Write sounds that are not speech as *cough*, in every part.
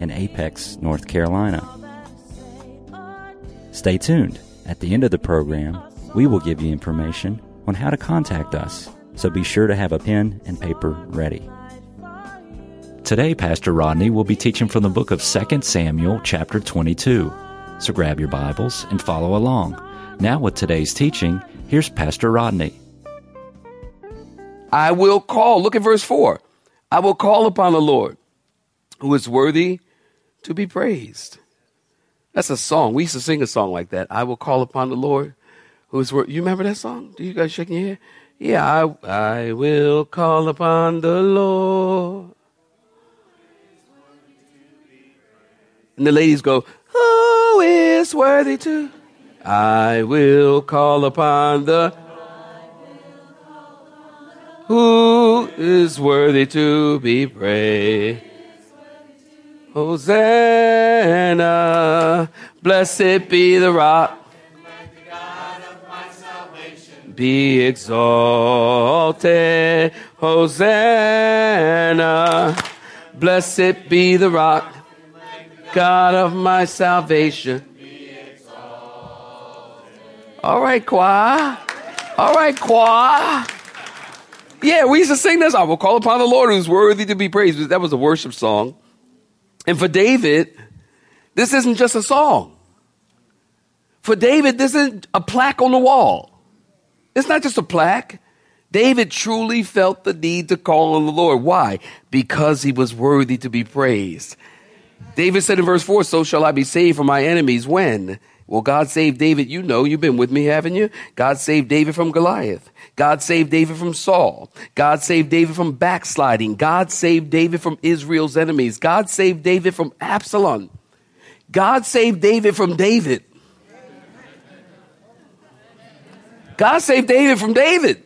in Apex, North Carolina. Stay tuned. At the end of the program, we will give you information on how to contact us, so be sure to have a pen and paper ready. Today, Pastor Rodney will be teaching from the book of 2 Samuel, chapter 22. So grab your Bibles and follow along. Now, with today's teaching, here's Pastor Rodney. I will call. Look at verse 4. I will call upon the Lord who is worthy to be praised. That's a song. We used to sing a song like that. I will call upon the Lord who is worthy. You remember that song? Do you guys shaking your head? Yeah, I, I will call upon the Lord. And the ladies go, Who is worthy to? I will call upon the who is worthy to be praised. Hosanna, blessed be the rock. Be exalted, Hosanna. Blessed be the rock, God of my salvation. All right, choir. All right, choir. Yeah, we used to sing this. I will call upon the Lord who's worthy to be praised. That was a worship song. And for David, this isn't just a song. For David, this isn't a plaque on the wall. It's not just a plaque. David truly felt the need to call on the Lord. Why? Because he was worthy to be praised. David said in verse 4, So shall I be saved from my enemies. When? Well, God saved David. You know, you've been with me, haven't you? God saved David from Goliath. God saved David from Saul. God saved David from backsliding. God saved David from Israel's enemies. God saved David from Absalom. God saved David from David. God saved David from David.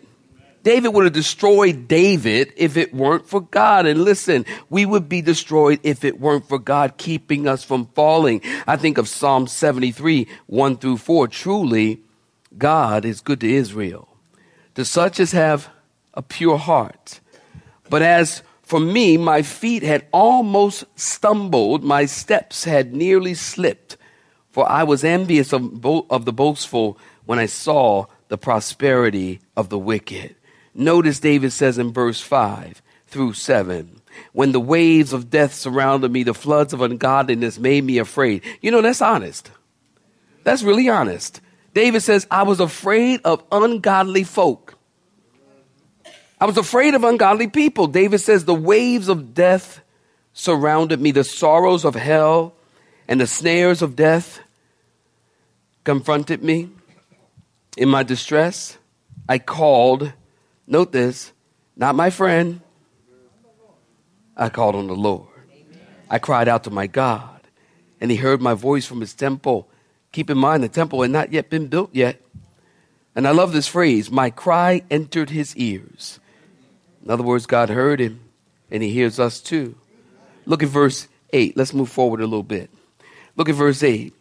David would have destroyed David if it weren't for God. And listen, we would be destroyed if it weren't for God keeping us from falling. I think of Psalm 73, 1 through 4. Truly, God is good to Israel, to such as have a pure heart. But as for me, my feet had almost stumbled, my steps had nearly slipped, for I was envious of, bo- of the boastful when I saw the prosperity of the wicked. Notice David says in verse 5 through 7 when the waves of death surrounded me, the floods of ungodliness made me afraid. You know, that's honest. That's really honest. David says, I was afraid of ungodly folk. I was afraid of ungodly people. David says, the waves of death surrounded me, the sorrows of hell and the snares of death confronted me. In my distress, I called Note this, not my friend. I called on the Lord. I cried out to my God, and he heard my voice from his temple. Keep in mind, the temple had not yet been built yet. And I love this phrase my cry entered his ears. In other words, God heard him, and he hears us too. Look at verse 8. Let's move forward a little bit. Look at verse 8.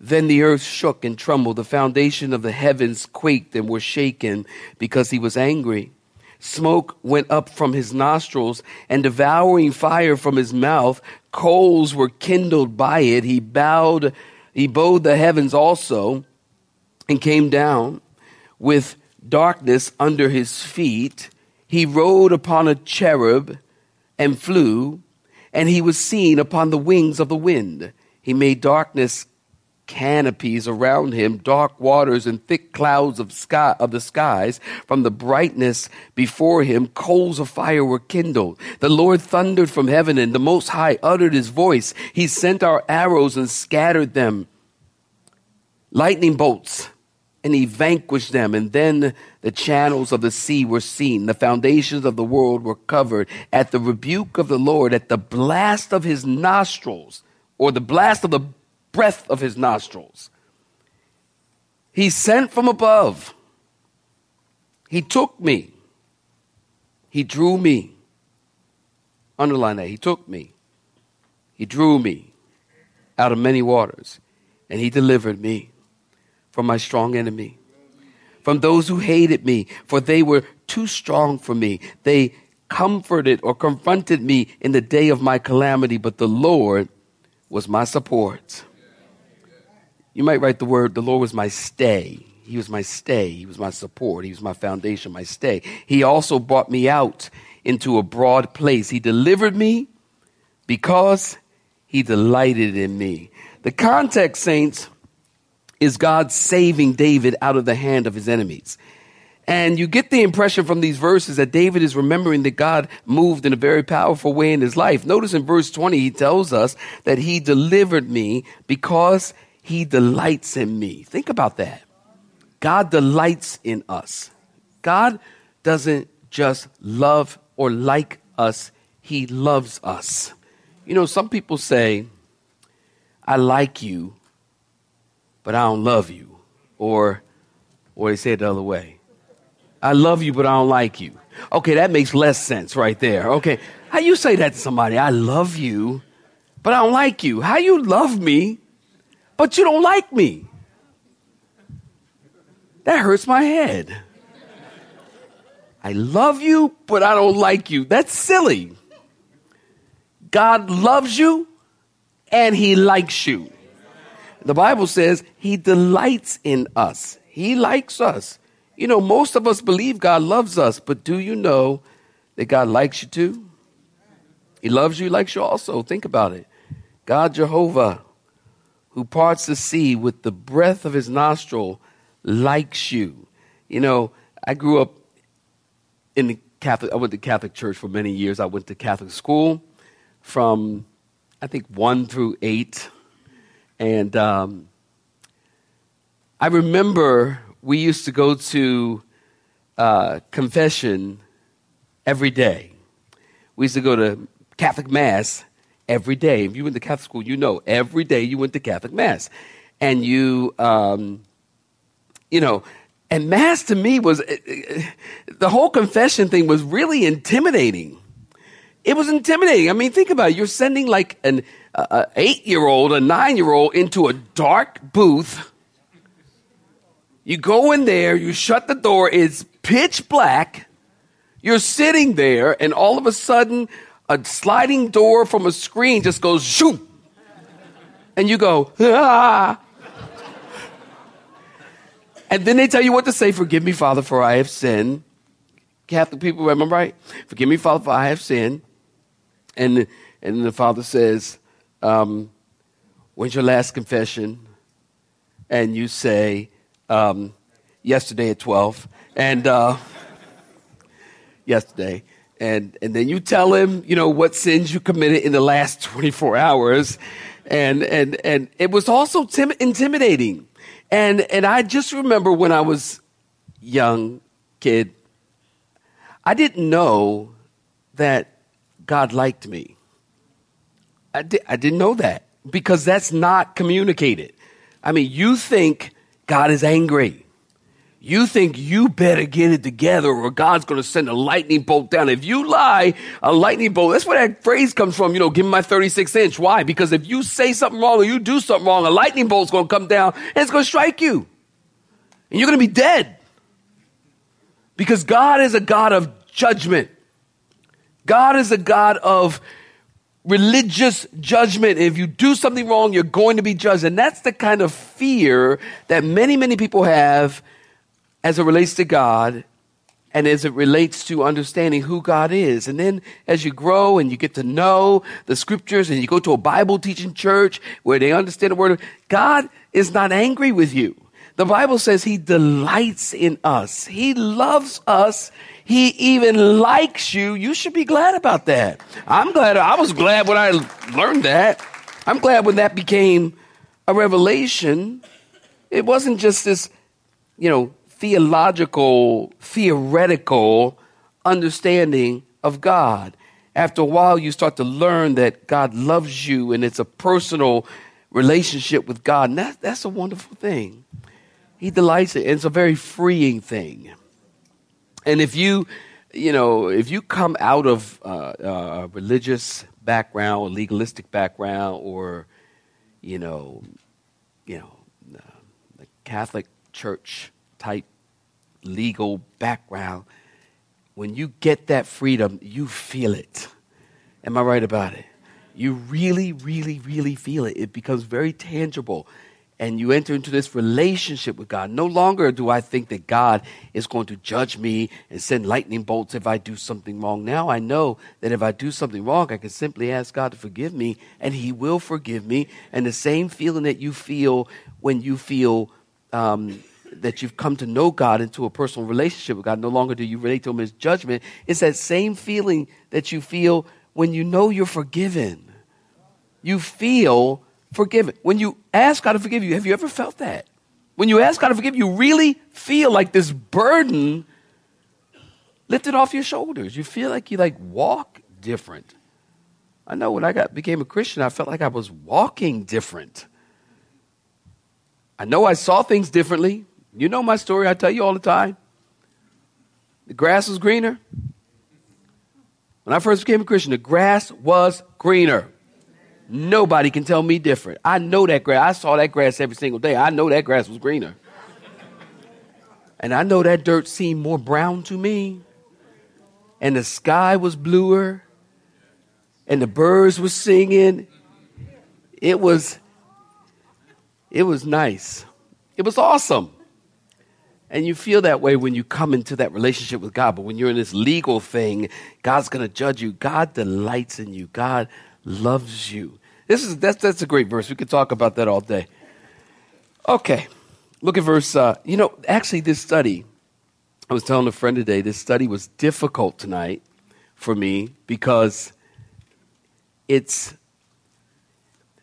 Then the earth shook and trembled. The foundation of the heavens quaked and were shaken because he was angry. Smoke went up from his nostrils and devouring fire from his mouth. Coals were kindled by it. He bowed, he bowed the heavens also and came down with darkness under his feet. He rode upon a cherub and flew, and he was seen upon the wings of the wind. He made darkness canopies around him, dark waters and thick clouds of sky of the skies. From the brightness before him, coals of fire were kindled. The Lord thundered from heaven, and the Most High uttered his voice. He sent our arrows and scattered them, lightning bolts, and he vanquished them. And then the channels of the sea were seen. The foundations of the world were covered at the rebuke of the Lord, at the blast of his nostrils or the blast of the breath of his nostrils. He sent from above. He took me. He drew me. Underline that. He took me. He drew me out of many waters, and he delivered me from my strong enemy, from those who hated me, for they were too strong for me. They comforted or confronted me in the day of my calamity, but the Lord was my support. You might write the word, the Lord was my stay. He was my stay. He was my support. He was my foundation, my stay. He also brought me out into a broad place. He delivered me because he delighted in me. The context, saints, is God saving David out of the hand of his enemies. And you get the impression from these verses that David is remembering that God moved in a very powerful way in his life. Notice in verse 20, he tells us that he delivered me because he delights in me. Think about that. God delights in us. God doesn't just love or like us, he loves us. You know, some people say, I like you, but I don't love you. Or, or they say it the other way. I love you, but I don't like you. Okay, that makes less sense right there. Okay, how you say that to somebody? I love you, but I don't like you. How you love me, but you don't like me? That hurts my head. I love you, but I don't like you. That's silly. God loves you and he likes you. The Bible says he delights in us. He likes us. You know, most of us believe God loves us, but do you know that God likes you too? He loves you, likes you also. Think about it. God Jehovah, who parts the sea with the breath of his nostril, likes you. You know, I grew up in the Catholic, I went to Catholic church for many years. I went to Catholic school from, I think, one through eight. And um, I remember we used to go to uh, confession every day. We used to go to Catholic Mass every day. If you went to Catholic school, you know every day you went to Catholic Mass. And you, um, you know, and Mass to me was, uh, uh, the whole confession thing was really intimidating. It was intimidating. I mean, think about it. You're sending like an uh, eight year old, a nine year old into a dark booth you go in there, you shut the door, it's pitch black. You're sitting there, and all of a sudden, a sliding door from a screen just goes shoot. And you go, ah. and then they tell you what to say Forgive me, Father, for I have sinned. Catholic people, remember right? Forgive me, Father, for I have sinned. And, and the Father says, um, When's your last confession? And you say, um, yesterday at 12. And uh, *laughs* yesterday. And, and then you tell him, you know, what sins you committed in the last 24 hours. And, and, and it was also tim- intimidating. And, and I just remember when I was young kid, I didn't know that God liked me. I, di- I didn't know that because that's not communicated. I mean, you think God is angry. You think you better get it together or God's going to send a lightning bolt down. If you lie, a lightning bolt, that's where that phrase comes from, you know, give me my 36 inch. Why? Because if you say something wrong or you do something wrong, a lightning bolt's going to come down and it's going to strike you. And you're going to be dead. Because God is a God of judgment. God is a God of religious judgment. If you do something wrong, you're going to be judged. And that's the kind of fear that many, many people have as it relates to God and as it relates to understanding who God is. And then as you grow and you get to know the scriptures and you go to a Bible teaching church where they understand the word God is not angry with you. The Bible says he delights in us. He loves us he even likes you. You should be glad about that. I'm glad. I was glad when I learned that. I'm glad when that became a revelation. It wasn't just this, you know, theological, theoretical understanding of God. After a while, you start to learn that God loves you and it's a personal relationship with God. And that, that's a wonderful thing. He delights it. And it's a very freeing thing. And if you, you know, if you come out of uh, a religious background, a legalistic background, or, you know, you know, uh, the Catholic Church type legal background, when you get that freedom, you feel it. Am I right about it? You really, really, really feel it. It becomes very tangible. And you enter into this relationship with God. No longer do I think that God is going to judge me and send lightning bolts if I do something wrong. Now I know that if I do something wrong, I can simply ask God to forgive me, and He will forgive me. And the same feeling that you feel when you feel um, that you've come to know God into a personal relationship with God, no longer do you relate to Him as judgment. It's that same feeling that you feel when you know you're forgiven. You feel forgiven. When you ask God to forgive you, have you ever felt that? When you ask God to forgive you, you really feel like this burden lifted off your shoulders. You feel like you like walk different. I know when I got became a Christian, I felt like I was walking different. I know I saw things differently. You know my story, I tell you all the time. The grass was greener. When I first became a Christian, the grass was greener. Nobody can tell me different. I know that grass. I saw that grass every single day. I know that grass was greener. And I know that dirt seemed more brown to me. And the sky was bluer. And the birds were singing. It was it was nice. It was awesome. And you feel that way when you come into that relationship with God. But when you're in this legal thing, God's going to judge you. God delights in you. God loves you. This is that's that's a great verse. We could talk about that all day. Okay, look at verse. Uh, you know, actually, this study. I was telling a friend today. This study was difficult tonight for me because it's.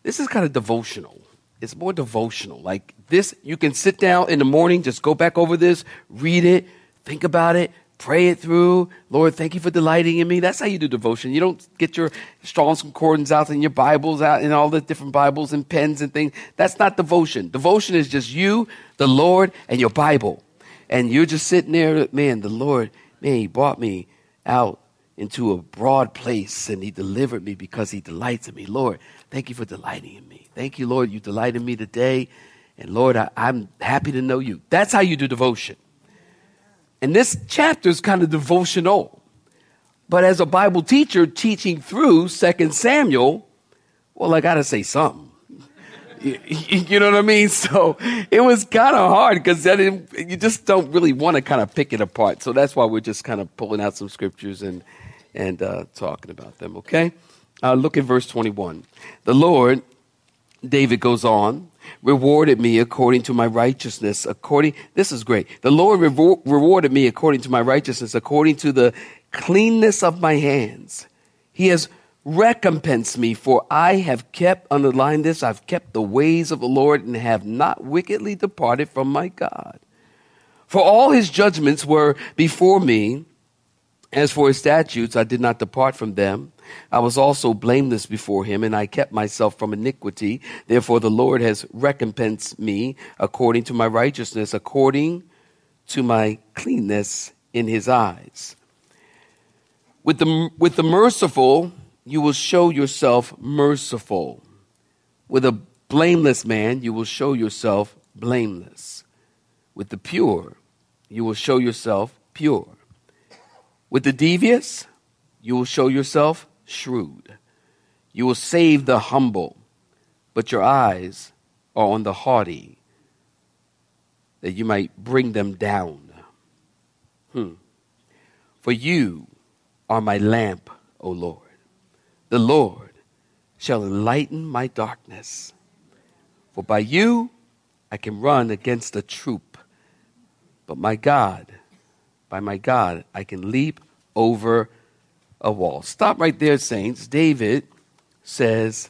This is kind of devotional. It's more devotional. Like this, you can sit down in the morning, just go back over this, read it, think about it, pray it through. Lord, thank you for delighting in me. That's how you do devotion. You don't get your Strong's Concordance out and your Bibles out and all the different Bibles and pens and things. That's not devotion. Devotion is just you, the Lord, and your Bible. And you're just sitting there, man, the Lord, man, He brought me out into a broad place and He delivered me because He delights in me. Lord, thank you for delighting in me. Thank you, Lord, you delight in me today. And Lord, I, I'm happy to know you. That's how you do devotion. And this chapter is kind of devotional. But as a Bible teacher teaching through Second Samuel, well, I got to say something. *laughs* *laughs* you know what I mean? *laughs* So it was kind of hard because you just don't really want to kind of pick it apart. So that's why we're just kind of pulling out some scriptures and, and uh, talking about them, okay? Uh, look at verse 21. The Lord, David goes on, rewarded me according to my righteousness, according, this is great. The Lord rewar- rewarded me according to my righteousness, according to the cleanness of my hands. He has recompensed me, for I have kept, underline this, I've kept the ways of the Lord and have not wickedly departed from my God. For all his judgments were before me. As for his statutes, I did not depart from them. I was also blameless before him, and I kept myself from iniquity. Therefore, the Lord has recompensed me according to my righteousness, according to my cleanness in his eyes. With the, with the merciful, you will show yourself merciful. With a blameless man, you will show yourself blameless. With the pure, you will show yourself pure. With the devious, you will show yourself shrewd. You will save the humble, but your eyes are on the haughty, that you might bring them down. Hmm. For you are my lamp, O Lord. The Lord shall enlighten my darkness. For by you I can run against a troop, but my God, by my God, I can leap over a wall. Stop right there, saints. David says,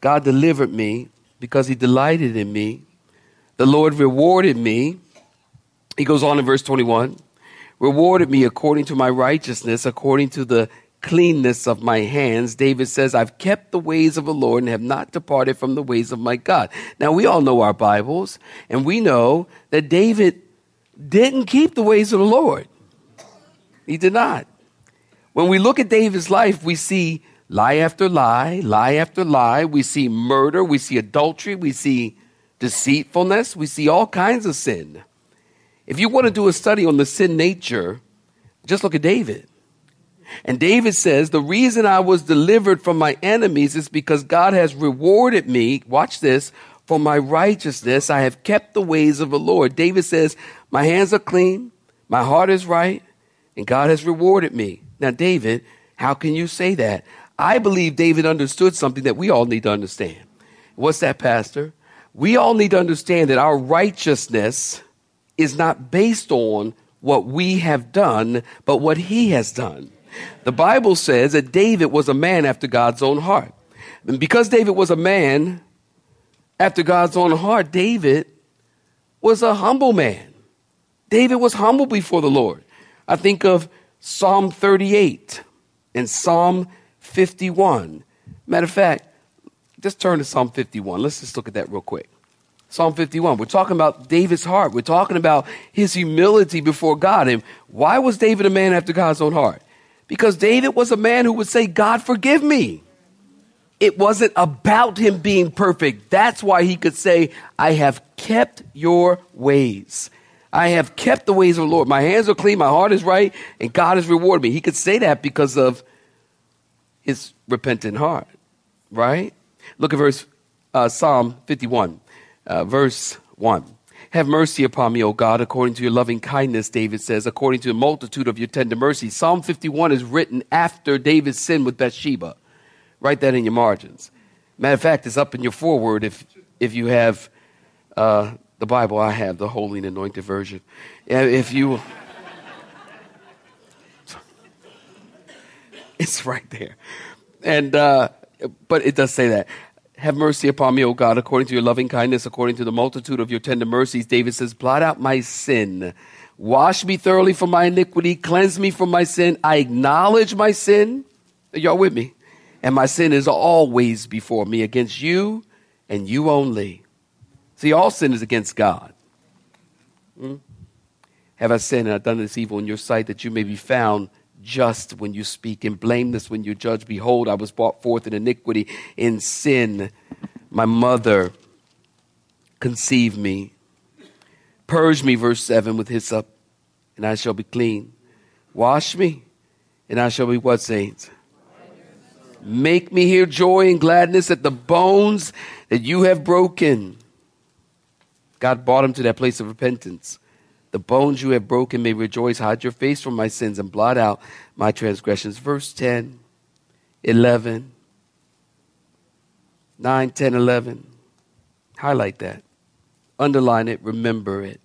God delivered me because he delighted in me. The Lord rewarded me. He goes on in verse 21 rewarded me according to my righteousness, according to the cleanness of my hands. David says, I've kept the ways of the Lord and have not departed from the ways of my God. Now, we all know our Bibles, and we know that David didn't keep the ways of the Lord. He did not. When we look at David's life, we see lie after lie, lie after lie. We see murder, we see adultery, we see deceitfulness, we see all kinds of sin. If you want to do a study on the sin nature, just look at David. And David says, The reason I was delivered from my enemies is because God has rewarded me, watch this, for my righteousness. I have kept the ways of the Lord. David says, My hands are clean, my heart is right, and God has rewarded me. Now, David, how can you say that? I believe David understood something that we all need to understand. What's that, Pastor? We all need to understand that our righteousness is not based on what we have done, but what he has done. The Bible says that David was a man after God's own heart. And because David was a man after God's own heart, David was a humble man. David was humble before the Lord. I think of Psalm 38 and Psalm 51. Matter of fact, just turn to Psalm 51. Let's just look at that real quick. Psalm 51. We're talking about David's heart. We're talking about his humility before God. And why was David a man after God's own heart? Because David was a man who would say, God, forgive me. It wasn't about him being perfect. That's why he could say, I have kept your ways. I have kept the ways of the Lord. My hands are clean, my heart is right, and God has rewarded me. He could say that because of his repentant heart, right? Look at verse uh, Psalm 51, uh, verse 1. Have mercy upon me, O God, according to your loving kindness, David says, according to the multitude of your tender mercies. Psalm 51 is written after David's sin with Bathsheba. Write that in your margins. Matter of fact, it's up in your foreword if, if you have uh, the Bible. I have the Holy and Anointed Version. If you. *laughs* it's right there. And, uh, but it does say that. Have mercy upon me, O God, according to your loving kindness, according to the multitude of your tender mercies. David says, blot out my sin. Wash me thoroughly from my iniquity. Cleanse me from my sin. I acknowledge my sin. Are y'all with me? And my sin is always before me against you and you only. See, all sin is against God. Hmm? Have I sinned and I've done this evil in your sight that you may be found just when you speak and blameless when you judge. Behold, I was brought forth in iniquity, in sin. My mother conceived me. Purge me, verse 7, with hyssop, and I shall be clean. Wash me, and I shall be what, saints? Make me hear joy and gladness at the bones that you have broken. God brought him to that place of repentance. The bones you have broken may rejoice. Hide your face from my sins and blot out my transgressions. Verse 10, 11, 9, 10, 11. Highlight that. Underline it. Remember it.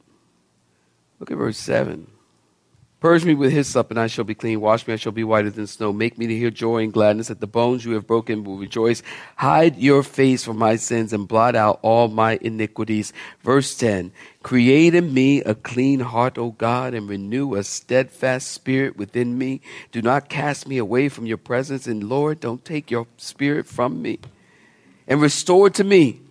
Look at verse 7. Purge me with hyssop, and I shall be clean. Wash me, I shall be whiter than snow. Make me to hear joy and gladness, that the bones you have broken will rejoice. Hide your face from my sins and blot out all my iniquities. Verse 10 Create in me a clean heart, O God, and renew a steadfast spirit within me. Do not cast me away from your presence, and Lord, don't take your spirit from me. And restore to me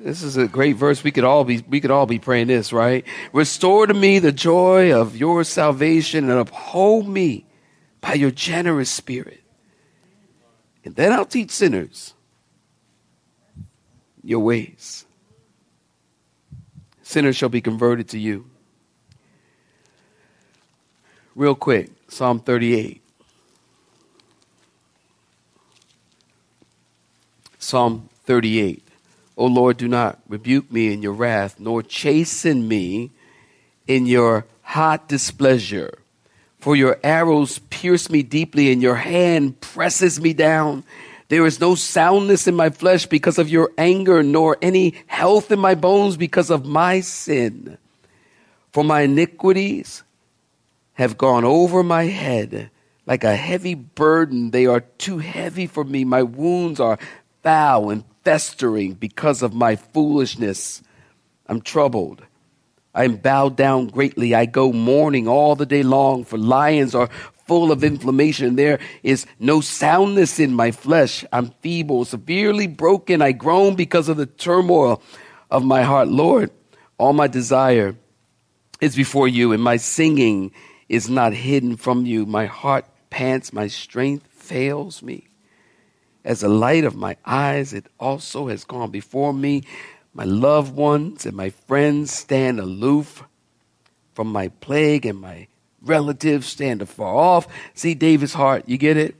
this is a great verse. We could all be we could all be praying this, right? Restore to me the joy of your salvation and uphold me by your generous spirit. And then I'll teach sinners your ways. Sinners shall be converted to you. Real quick, Psalm 38. Psalm 38. O Lord, do not rebuke me in your wrath, nor chasten me in your hot displeasure. For your arrows pierce me deeply, and your hand presses me down. There is no soundness in my flesh because of your anger, nor any health in my bones because of my sin. For my iniquities have gone over my head like a heavy burden. They are too heavy for me. My wounds are foul and festering because of my foolishness. I'm troubled. I am bowed down greatly. I go mourning all the day long, for lions are full of inflammation. There is no soundness in my flesh. I'm feeble, severely broken. I groan because of the turmoil of my heart. Lord, all my desire is before you, and my singing is not hidden from you. My heart pants, my strength fails me. As the light of my eyes, it also has gone before me. My loved ones and my friends stand aloof from my plague, and my relatives stand afar off. See David's heart, you get it?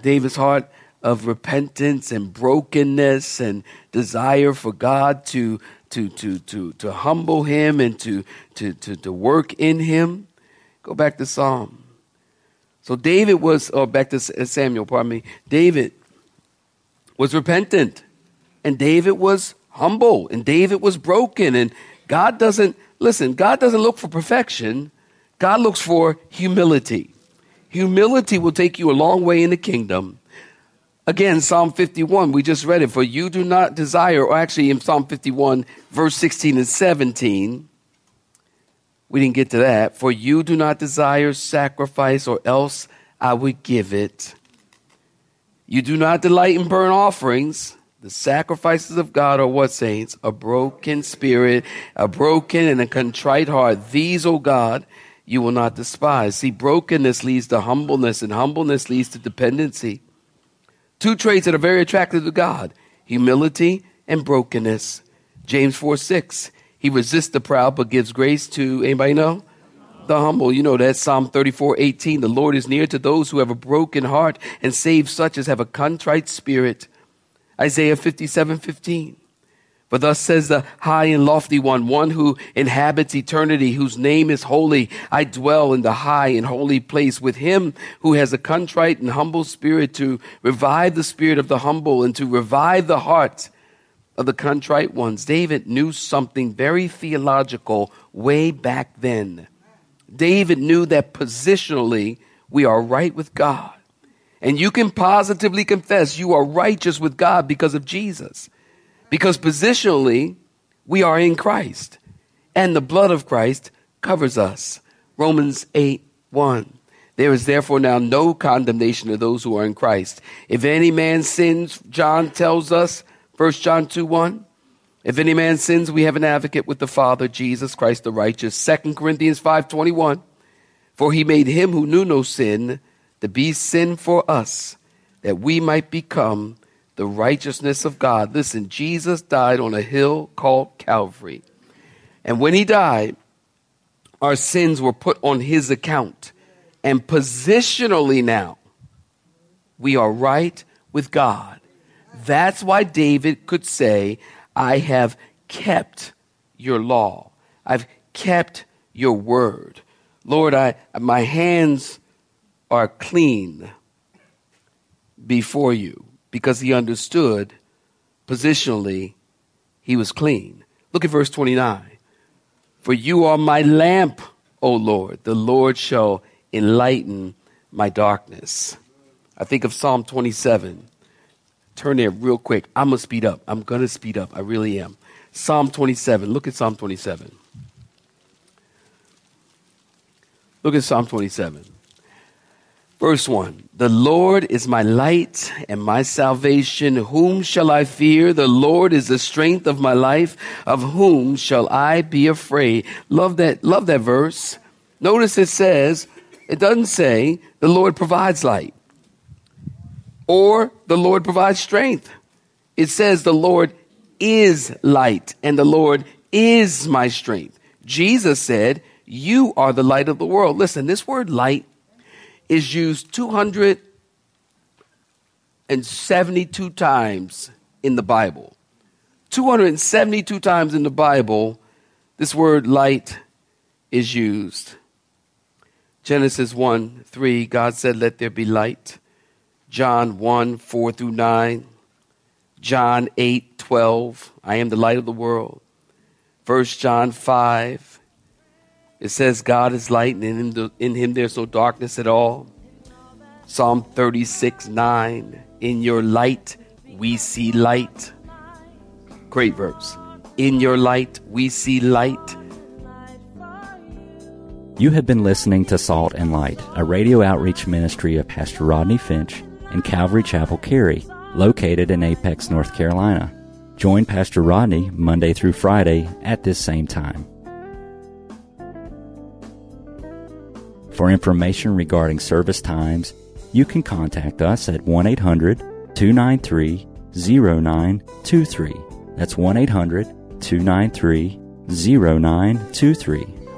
David's heart of repentance and brokenness and desire for God to to to to to humble him and to to to, to work in him. Go back to Psalm. So David was, or back to Samuel, pardon me. David was repentant, and David was humble, and David was broken, and God doesn't listen. God doesn't look for perfection. God looks for humility. Humility will take you a long way in the kingdom. Again, Psalm 51, we just read it. For you do not desire, or actually in Psalm 51, verse 16 and 17, we didn't get to that. For you do not desire sacrifice, or else I would give it. You do not delight in burnt offerings. The sacrifices of God are what, saints? A broken spirit, a broken and a contrite heart. These, O God, you will not despise. See, brokenness leads to humbleness, and humbleness leads to dependency. Two traits that are very attractive to God humility and brokenness. James 4 6. He resists the proud but gives grace to anybody know? The humble. You know that Psalm 34 18. The Lord is near to those who have a broken heart and save such as have a contrite spirit. Isaiah 57 15. For thus says the high and lofty one, one who inhabits eternity, whose name is holy. I dwell in the high and holy place with him who has a contrite and humble spirit to revive the spirit of the humble and to revive the heart of the contrite ones. David knew something very theological way back then. David knew that positionally we are right with God. And you can positively confess you are righteous with God because of Jesus. Because positionally, we are in Christ. And the blood of Christ covers us. Romans 8 1. There is therefore now no condemnation to those who are in Christ. If any man sins, John tells us, 1 John 2 1. If any man sins, we have an advocate with the Father, Jesus Christ the righteous. 2 Corinthians 5:21. For he made him who knew no sin to be sin for us, that we might become the righteousness of God. Listen, Jesus died on a hill called Calvary. And when he died, our sins were put on his account. And positionally now, we are right with God. That's why David could say, I have kept your law. I've kept your word. Lord, I, my hands are clean before you because he understood positionally he was clean. Look at verse 29. For you are my lamp, O Lord. The Lord shall enlighten my darkness. I think of Psalm 27. Turn there real quick. I'm going to speed up. I'm going to speed up. I really am. Psalm 27. Look at Psalm 27. Look at Psalm 27. Verse 1 The Lord is my light and my salvation. Whom shall I fear? The Lord is the strength of my life. Of whom shall I be afraid? Love that, love that verse. Notice it says, it doesn't say the Lord provides light or the Lord provides strength. It says the Lord is light and the Lord is my strength. Jesus said, You are the light of the world. Listen, this word light is used 272 times in the Bible. 272 times in the Bible, this word light is used. Genesis 1 3, God said, Let there be light. John 1 4 through 9. John 8 12, I am the light of the world. 1 John 5 it says God is light, and in him, in him there's no darkness at all. Psalm 36 9. In your light we see light. Great verse. In your light we see light. You have been listening to Salt and Light, a radio outreach ministry of Pastor Rodney Finch in Calvary Chapel, Cary, located in Apex, North Carolina. Join Pastor Rodney Monday through Friday at this same time. For information regarding service times, you can contact us at 1 800 293 0923. That's 1 800 293 0923.